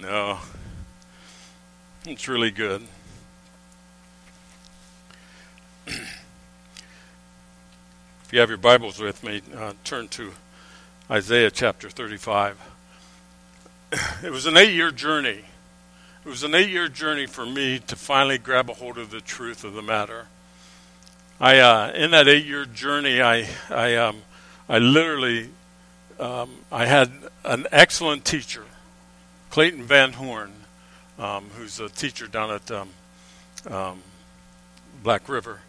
No. It's really good. if you have your Bibles with me, uh, turn to Isaiah chapter 35. It was an eight year journey. It was an eight year journey for me to finally grab a hold of the truth of the matter. I, uh, in that eight year journey, I, I, um, I literally, um, I had an excellent teacher, Clayton Van Horn um, who's a teacher down at um, um, Black River.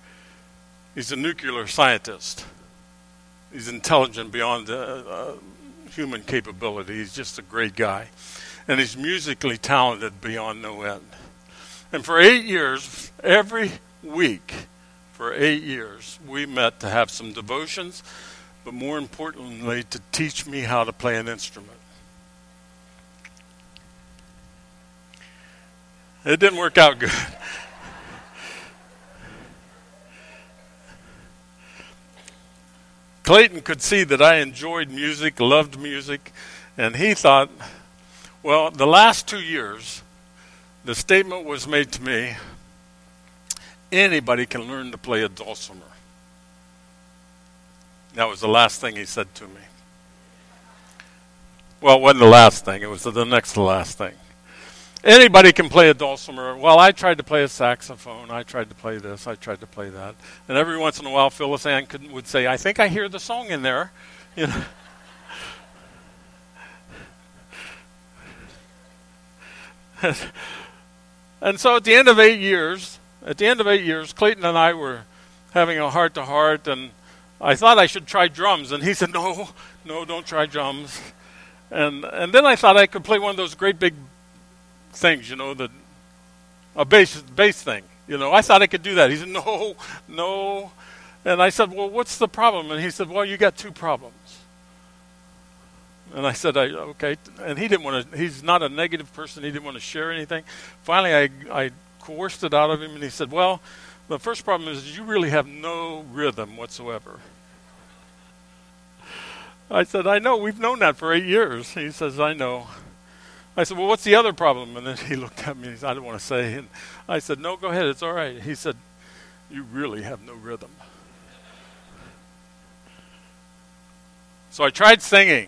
He's a nuclear scientist. He's intelligent beyond uh, uh, human capability. He's just a great guy. And he's musically talented beyond no end. And for eight years, every week, for eight years, we met to have some devotions, but more importantly, to teach me how to play an instrument. It didn't work out good. Clayton could see that I enjoyed music, loved music, and he thought, well, the last two years, the statement was made to me anybody can learn to play a dulcimer. That was the last thing he said to me. Well, it wasn't the last thing, it was the next to last thing. Anybody can play a dulcimer. Well, I tried to play a saxophone. I tried to play this. I tried to play that. And every once in a while, Phyllis Ann could, would say, I think I hear the song in there. You know? and so at the end of eight years, at the end of eight years, Clayton and I were having a heart to heart, and I thought I should try drums. And he said, No, no, don't try drums. And, and then I thought I could play one of those great big things, you know, the a bass bass thing. You know, I thought I could do that. He said, "No, no," and I said, "Well, what's the problem?" And he said, "Well, you got two problems." And I said, I, "Okay." And he didn't want to. He's not a negative person. He didn't want to share anything. Finally, I I coerced it out of him, and he said, "Well, the first problem is you really have no rhythm whatsoever." I said, "I know. We've known that for eight years." He says, "I know." I said, Well, what's the other problem? And then he looked at me and he said, I don't want to say. And I said, No, go ahead. It's all right. He said, You really have no rhythm. So I tried singing.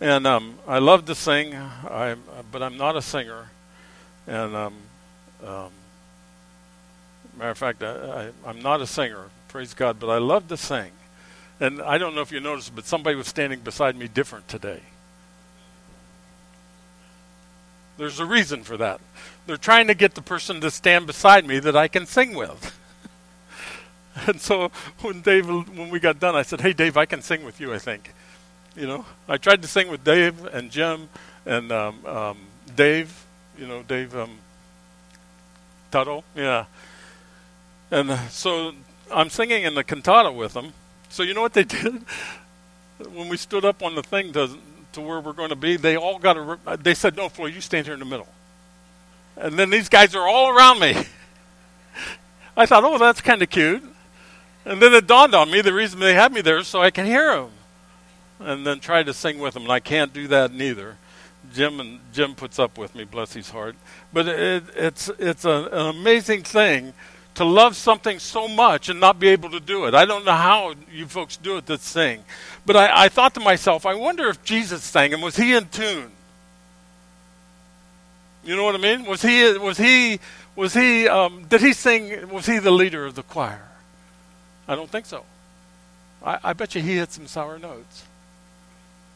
And um, I love to sing, i but I'm not a singer. And um, um, matter of fact, I, I, I'm not a singer, praise God, but I love to sing. And I don't know if you noticed, but somebody was standing beside me different today. There's a reason for that. They're trying to get the person to stand beside me that I can sing with. and so when Dave, when we got done, I said, "Hey, Dave, I can sing with you. I think." You know, I tried to sing with Dave and Jim and um, um, Dave. You know, Dave um, Tuttle. Yeah. And uh, so I'm singing in the cantata with them. So you know what they did? when we stood up on the thing to to where we're going to be, they all got a. They said, "No, Floyd, you stand here in the middle." And then these guys are all around me. I thought, "Oh, that's kind of cute." And then it dawned on me the reason they have me there is so I can hear them, and then try to sing with them. And I can't do that neither. Jim and Jim puts up with me, bless his heart. But it, it's it's a, an amazing thing to love something so much and not be able to do it. I don't know how you folks do it that sing. But I, I thought to myself, I wonder if Jesus sang and was he in tune? You know what I mean? Was he was he was he um, did he sing was he the leader of the choir? I don't think so. I, I bet you he hit some sour notes.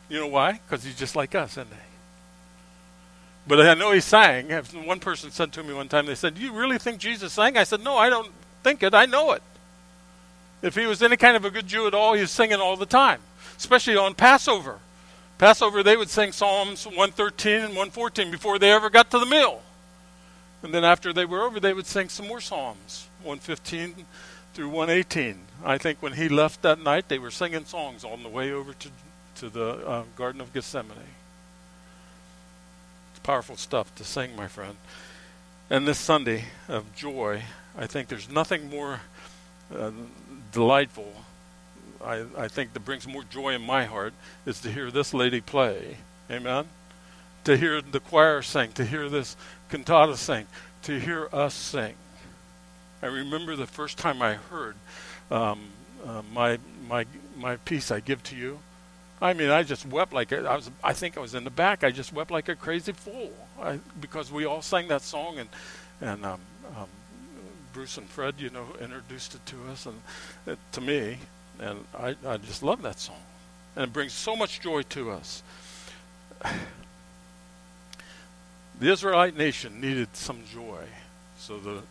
You know why? Because he's just like us, isn't he? But I know he sang. One person said to me one time, they said, Do you really think Jesus sang? I said, No, I don't think it. I know it. If he was any kind of a good Jew at all, he was singing all the time, especially on Passover. Passover, they would sing Psalms 113 and 114 before they ever got to the meal. And then after they were over, they would sing some more Psalms, 115 through 118. I think when he left that night, they were singing songs on the way over to, to the uh, Garden of Gethsemane powerful stuff to sing, my friend. And this Sunday of joy, I think there's nothing more uh, delightful, I, I think that brings more joy in my heart, is to hear this lady play. Amen? to hear the choir sing, to hear this cantata sing, to hear us sing. I remember the first time I heard um, uh, my my my piece I give to you. I mean, I just wept like a, I was. I think I was in the back. I just wept like a crazy fool I, because we all sang that song, and and um, um, Bruce and Fred, you know, introduced it to us and it, to me, and I I just love that song, and it brings so much joy to us. The Israelite nation needed some joy, so the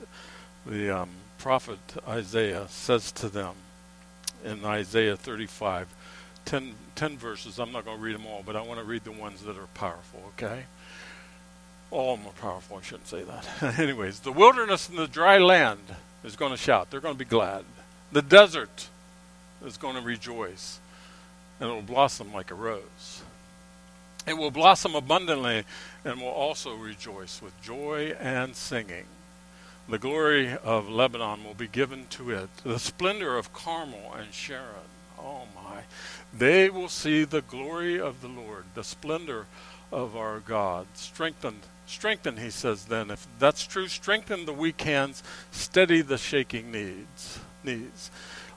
the um, prophet Isaiah says to them in Isaiah 35, 10, 10 verses. I'm not going to read them all, but I want to read the ones that are powerful, okay? All of them are powerful. I shouldn't say that. Anyways, the wilderness and the dry land is going to shout. They're going to be glad. The desert is going to rejoice, and it will blossom like a rose. It will blossom abundantly and will also rejoice with joy and singing. The glory of Lebanon will be given to it, the splendor of Carmel and Sharon. Oh my. They will see the glory of the Lord, the splendor of our God. Strengthen, strengthen, he says then. If that's true, strengthen the weak hands, steady the shaking knees. knees.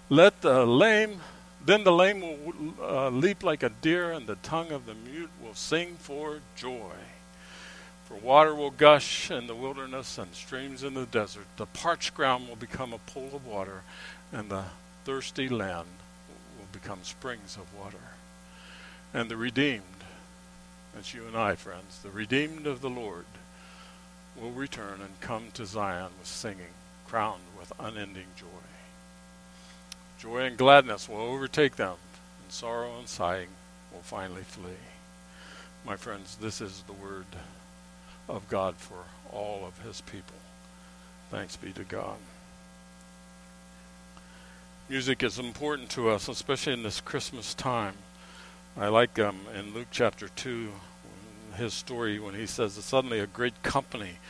Let the lame, then the lame will uh, leap like a deer, and the tongue of the mute will sing for joy. For water will gush in the wilderness and streams in the desert. The parched ground will become a pool of water, and the thirsty land become springs of water. And the redeemed, that's you and I, friends, the redeemed of the Lord will return and come to Zion with singing, crowned with unending joy. Joy and gladness will overtake them, and sorrow and sighing will finally flee. My friends, this is the word of God for all of his people. Thanks be to God. Music is important to us, especially in this Christmas time. I like um, in Luke chapter 2, his story when he says that suddenly a great company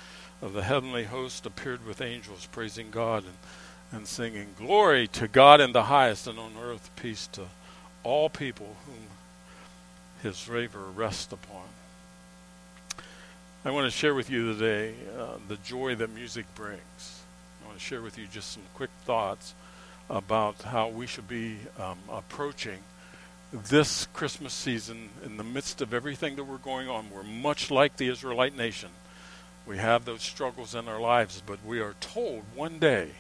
of the heavenly host appeared with angels praising God and, and singing, Glory to God in the highest, and on earth peace to all people whom his favor rests upon. I want to share with you today uh, the joy that music brings. I want to share with you just some quick thoughts about how we should be um, approaching this Christmas season in the midst of everything that we're going on. We're much like the Israelite nation. We have those struggles in our lives, but we are told one day,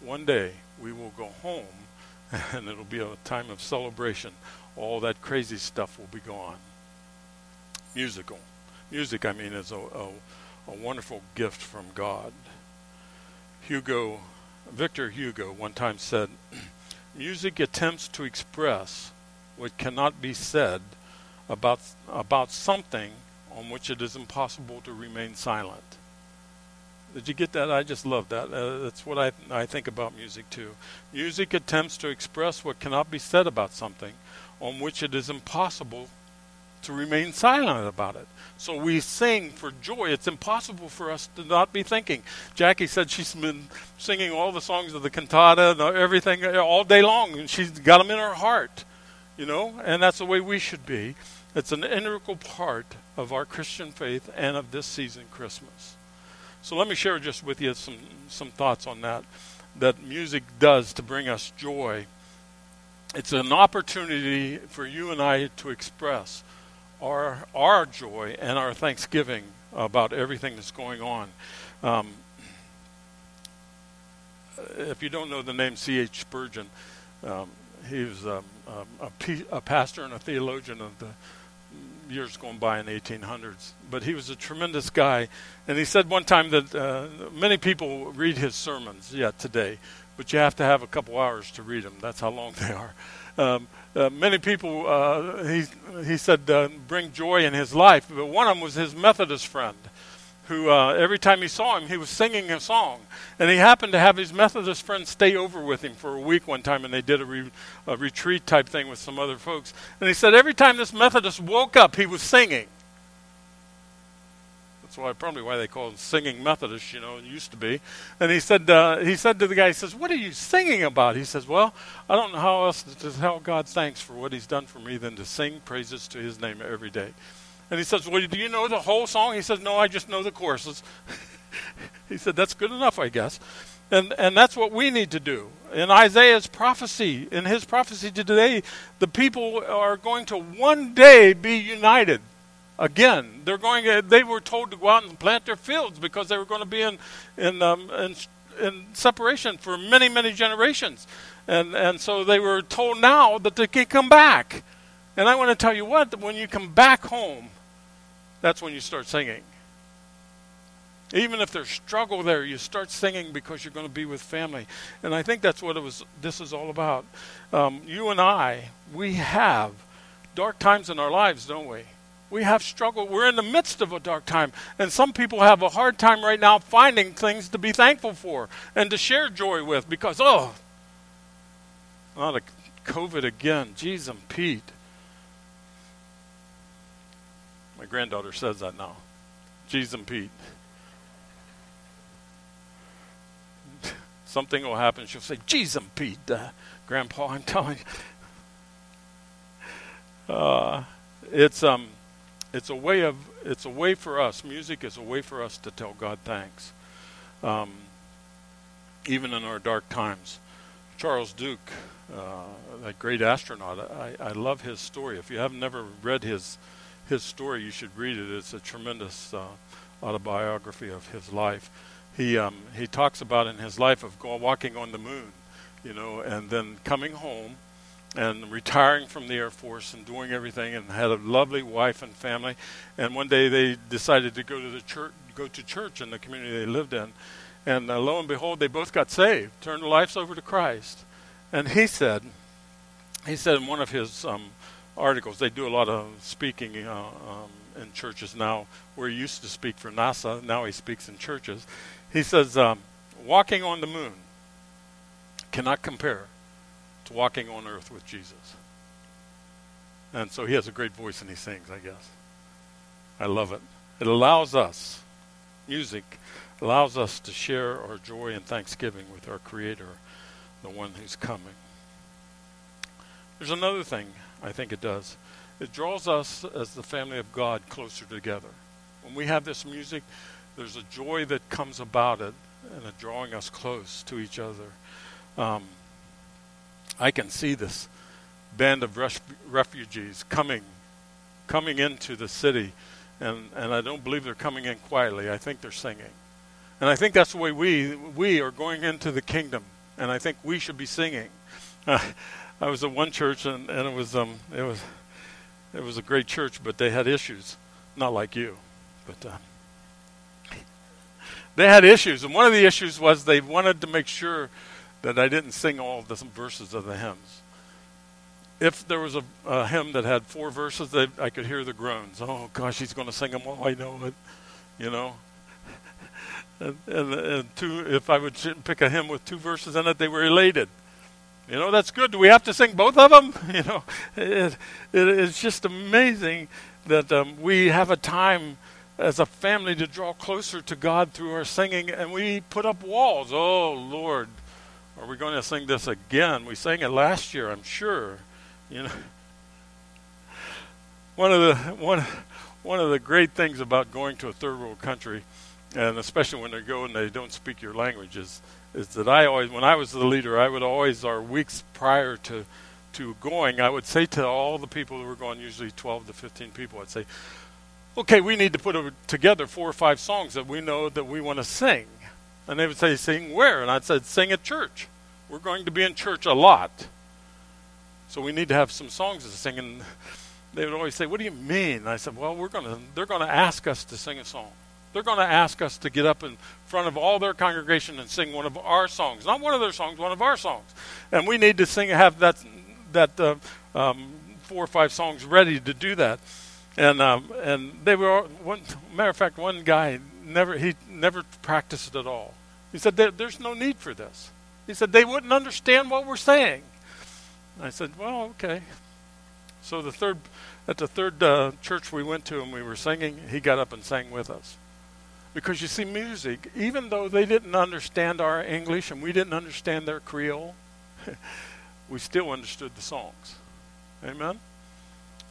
one day, we will go home and it'll be a time of celebration. All that crazy stuff will be gone. Musical music, I mean, is a, a, a wonderful gift from God. Hugo, Victor Hugo, one time said, Music attempts to express what cannot be said about, about something on which it is impossible to remain silent. Did you get that? I just love that. Uh, that's what I, I think about music too. Music attempts to express what cannot be said about something on which it is impossible to remain silent about it. So we sing for joy. It's impossible for us to not be thinking. Jackie said she's been singing all the songs of the cantata and everything uh, all day long, and she's got them in her heart, you know, and that's the way we should be. It's an integral part of our Christian faith and of this season, Christmas. So let me share just with you some, some thoughts on that, that music does to bring us joy. It's an opportunity for you and I to express our our joy and our thanksgiving about everything that's going on. Um, if you don't know the name C.H. Spurgeon, um, he was um, a, a, pastor and a theologian of the years going by in the 1800s. But he was a tremendous guy, and he said one time that uh, many people read his sermons yet today, but you have to have a couple hours to read them. That's how long they are. Um, uh, many people, uh, he, he said, uh, bring joy in his life. But one of them was his Methodist friend, who uh, every time he saw him, he was singing a song. And he happened to have his Methodist friend stay over with him for a week one time, and they did a, re- a retreat type thing with some other folks. And he said every time this Methodist woke up, he was singing. That's why probably why they call it singing Methodist. You know, it used to be. And he said uh, he said to the guy, he says, "What are you singing about?" He says, "Well, I don't know how else to tell God thanks for what He's done for me than to sing praises to His name every day." And he says, Well, do you know the whole song? He says, No, I just know the choruses. he said, That's good enough, I guess. And, and that's what we need to do. In Isaiah's prophecy, in his prophecy today, the people are going to one day be united again. They're going. They were told to go out and plant their fields because they were going to be in in, um, in in separation for many many generations, and and so they were told now that they can come back. And I want to tell you what: when you come back home, that's when you start singing. Even if there's struggle there, you start singing because you're going to be with family. And I think that's what it was. This is all about. Um, you and I, we have dark times in our lives, don't we? We have struggle. We're in the midst of a dark time. And some people have a hard time right now finding things to be thankful for and to share joy with because, oh, not a COVID again. Jeez and Pete. My granddaughter says that now. Jeez and Pete. Something will happen. She'll say, Jeez and Pete, uh, Grandpa, I'm telling you. Uh, it's um it's a way of it's a way for us. Music is a way for us to tell God thanks, um, even in our dark times. Charles Duke, uh, that great astronaut, I, I love his story. If you have never read his his story, you should read it. It's a tremendous uh, autobiography of his life. He um, he talks about in his life of walking on the moon, you know, and then coming home and retiring from the Air Force and doing everything, and had a lovely wife and family. And one day they decided to go to the church, go to church in the community they lived in, and uh, lo and behold, they both got saved, turned their lives over to Christ. And he said, he said in one of his um, articles, they do a lot of speaking uh, um, in churches now. Where he used to speak for NASA, now he speaks in churches. He says, um, walking on the moon cannot compare to walking on earth with Jesus. And so he has a great voice and he sings, I guess. I love it. It allows us, music allows us to share our joy and thanksgiving with our Creator, the one who's coming. There's another thing I think it does. It draws us as the family of God closer together. When we have this music, there's a joy that comes about it and a drawing us close to each other. Um, I can see this band of res- refugees coming, coming into the city, and, and I don't believe they're coming in quietly. I think they're singing, and I think that's the way we we are going into the kingdom, and I think we should be singing. Uh, I was at one church, and, and it was um it was it was a great church, but they had issues, not like you, but. Uh, they had issues, and one of the issues was they wanted to make sure that I didn't sing all the verses of the hymns. If there was a, a hymn that had four verses, they, I could hear the groans. Oh gosh, he's going to sing them all. I know it, you know. and, and, and two, if I would pick a hymn with two verses in it, they were elated. You know, that's good. Do we have to sing both of them? You know, it, it, it's just amazing that um, we have a time as a family to draw closer to God through our singing, and we put up walls. Oh, Lord, are we going to sing this again? We sang it last year, I'm sure. You know, one of the one one of the great things about going to a third world country, and especially when they go and they don't speak your language, is, is that I always, when I was the leader, I would always, our weeks prior to to going, I would say to all the people who were going, usually 12 to 15 people, I'd say, okay, we need to put together four or five songs that we know that we want to sing. And they would say, Sing where? And I said, Sing at church. We're going to be in church a lot. So we need to have some songs to sing. And they would always say, What do you mean? And I said, Well, we're gonna they're gonna ask us to sing a song. They're going to ask us to get up in front of all their congregation and sing one of our songs. Not one of their songs, one of our songs. And we need to sing, have that, that uh, um, four or five songs ready to do that. And um, and they were one matter of fact, one guy never he never practiced it at all. He said there's no need for this. He said they wouldn't understand what we're saying. I said, well, okay. So the third at the third uh, church we went to and we were singing, he got up and sang with us. Because you see, music, even though they didn't understand our English and we didn't understand their Creole, we still understood the songs. Amen.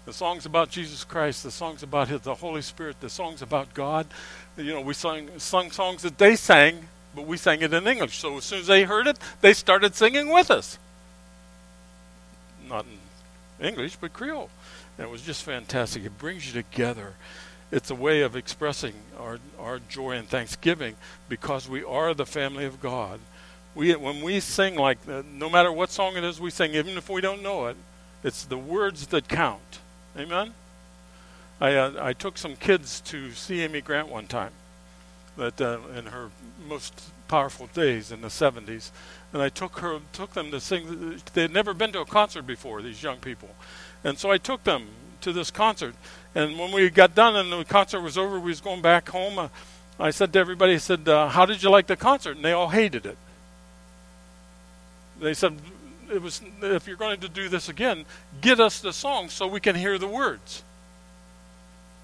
The songs about Jesus Christ, the songs about his, the Holy Spirit, the songs about God. You know, we sung, sung songs that they sang, but we sang it in English. So as soon as they heard it, they started singing with us. Not in English, but Creole. And it was just fantastic. It brings you together. It's a way of expressing our, our joy and thanksgiving because we are the family of God. We, when we sing like, no matter what song it is we sing, even if we don't know it, it's the words that count. Amen? I, uh, I took some kids to see Amy Grant one time that uh, in her most powerful days in the 70s and I took her took them to sing they had never been to a concert before these young people. And so I took them to this concert and when we got done and the concert was over we was going back home uh, I said to everybody I said uh, how did you like the concert? And they all hated it. They said it was if you're going to do this again, get us the song so we can hear the words.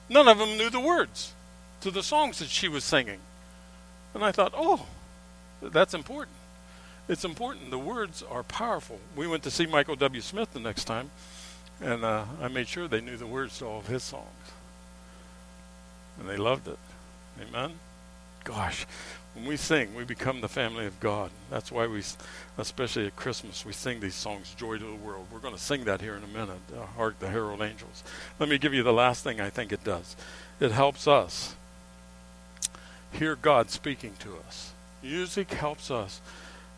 None of them knew the words to the songs that she was singing. And I thought, oh, that's important. It's important. The words are powerful. We went to see Michael W. Smith the next time, and uh, I made sure they knew the words to all of his songs. And they loved it. Amen? Gosh, when we sing, we become the family of God. That's why we, especially at Christmas, we sing these songs, Joy to the World. We're going to sing that here in a minute, Hark the Herald Angels. Let me give you the last thing I think it does. It helps us hear God speaking to us. Music helps us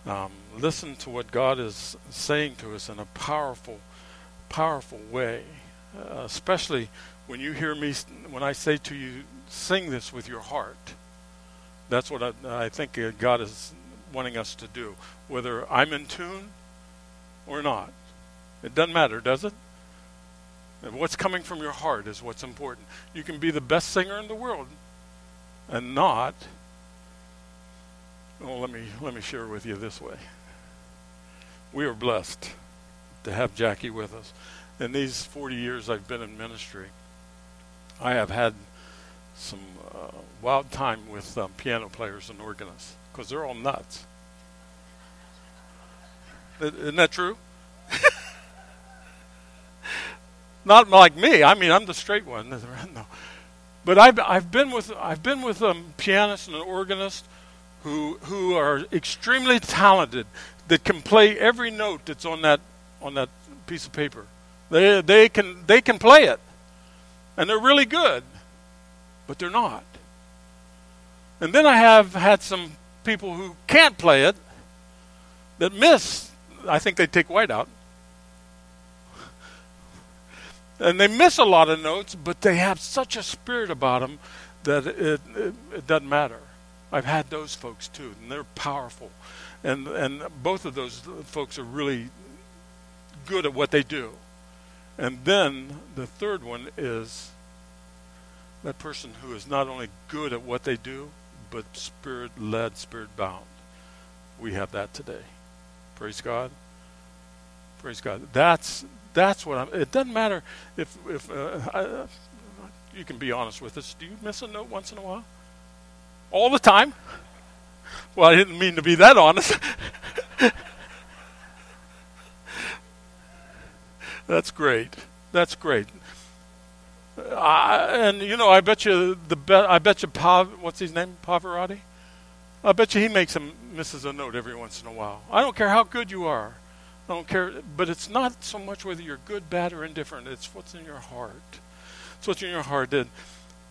um, listen to what God is saying to us in a powerful, powerful way. Uh, especially when you hear me, when I say to you, sing this with your heart that's what I, I think uh, God is wanting us to do, whether I'm in tune or not. It doesn't matter, does it? What's coming from your heart is what's important. You can be the best singer in the world and not. Well, let me let me share with you this way. We are blessed to have Jackie with us. In these 40 years I've been in ministry, I have had some uh, wild time with um, piano players and organists because they're all nuts. Isn't that true? Not like me. I mean, I'm the straight one. no. But I've I've been with I've been with um, pianist and an organist who who are extremely talented that can play every note that's on that on that piece of paper. They they can they can play it, and they're really good but they're not. And then I have had some people who can't play it that miss. I think they take white out. And they miss a lot of notes, but they have such a spirit about them that it, it, it doesn't matter. I've had those folks too, and they're powerful. And, and both of those folks are really good at what they do. And then the third one is that person who is not only good at what they do, but spirit led, spirit bound. We have that today. Praise God. Praise God. That's that's what I'm. It doesn't matter if if uh, I, you can be honest with us. Do you miss a note once in a while? All the time? Well, I didn't mean to be that honest. That's great. That's great. And you know, I bet you the be- I bet you Pav, what's his name, Pavarotti. I bet you he makes him misses a note every once in a while. I don't care how good you are. I don't care, but it's not so much whether you're good, bad, or indifferent. It's what's in your heart. It's what's in your heart. Did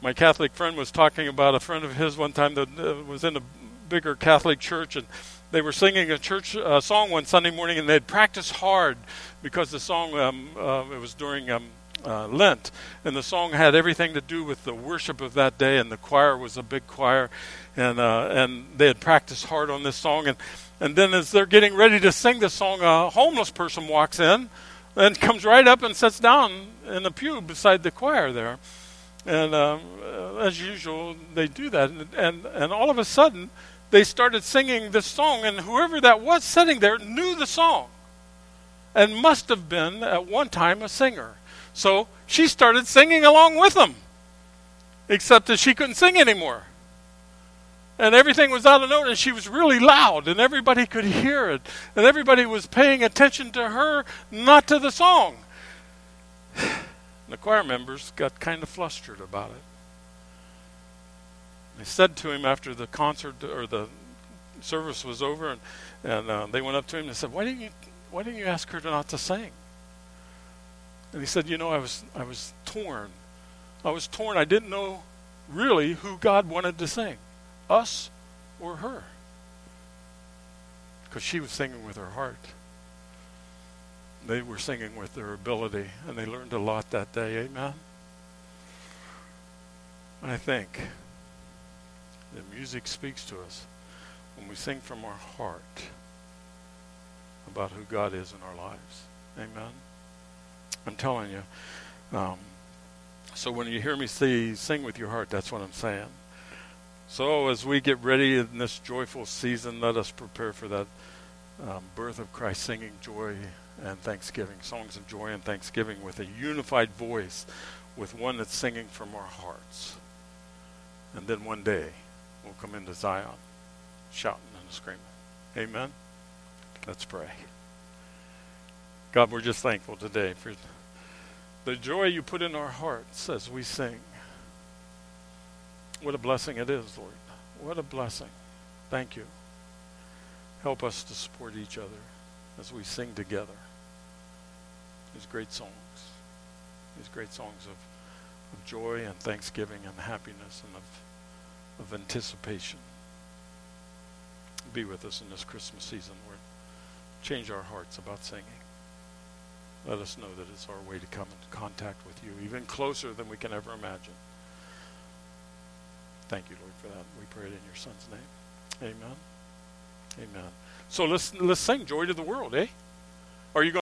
my Catholic friend was talking about a friend of his one time that uh, was in a bigger Catholic church and they were singing a church uh, song one Sunday morning, and they'd practiced hard because the song um, uh, it was during um, uh, Lent, and the song had everything to do with the worship of that day, and the choir was a big choir, and uh, and they had practiced hard on this song, and and then as they're getting ready to sing the song, a homeless person walks in, and comes right up and sits down in the pew beside the choir there, and um, as usual they do that, and, and and all of a sudden they started singing this song, and whoever that was sitting there knew the song, and must have been at one time a singer. So she started singing along with them, except that she couldn't sing anymore. And everything was out of note, and she was really loud, and everybody could hear it. And everybody was paying attention to her, not to the song. And the choir members got kind of flustered about it. They said to him after the concert or the service was over, and, and uh, they went up to him and said, "Why didn't you Why didn't you ask her not to sing?" And he said, "You know, I was I was torn. I was torn. I didn't know really who God wanted to sing, us or her, because she was singing with her heart." They were singing with their ability, and they learned a lot that day. Amen. I think the music speaks to us when we sing from our heart about who God is in our lives. Amen. I'm telling you. Um, so when you hear me say, sing with your heart, that's what I'm saying. So as we get ready in this joyful season, let us prepare for that um, birth of Christ, singing joy and thanksgiving, songs of joy and thanksgiving with a unified voice, with one that's singing from our hearts. And then one day we'll come into Zion shouting and screaming. Amen? Let's pray. God, we're just thankful today for the joy you put in our hearts as we sing. What a blessing it is, Lord. What a blessing. Thank you. Help us to support each other as we sing together these great songs, these great songs of, of joy and thanksgiving and happiness and of, of anticipation. Be with us in this Christmas season, Lord. Change our hearts about singing. Let us know that it's our way to come into contact with you, even closer than we can ever imagine. Thank you, Lord, for that. We pray it in your Son's name. Amen. Amen. So let's let's sing "Joy to the World," eh? Are you going?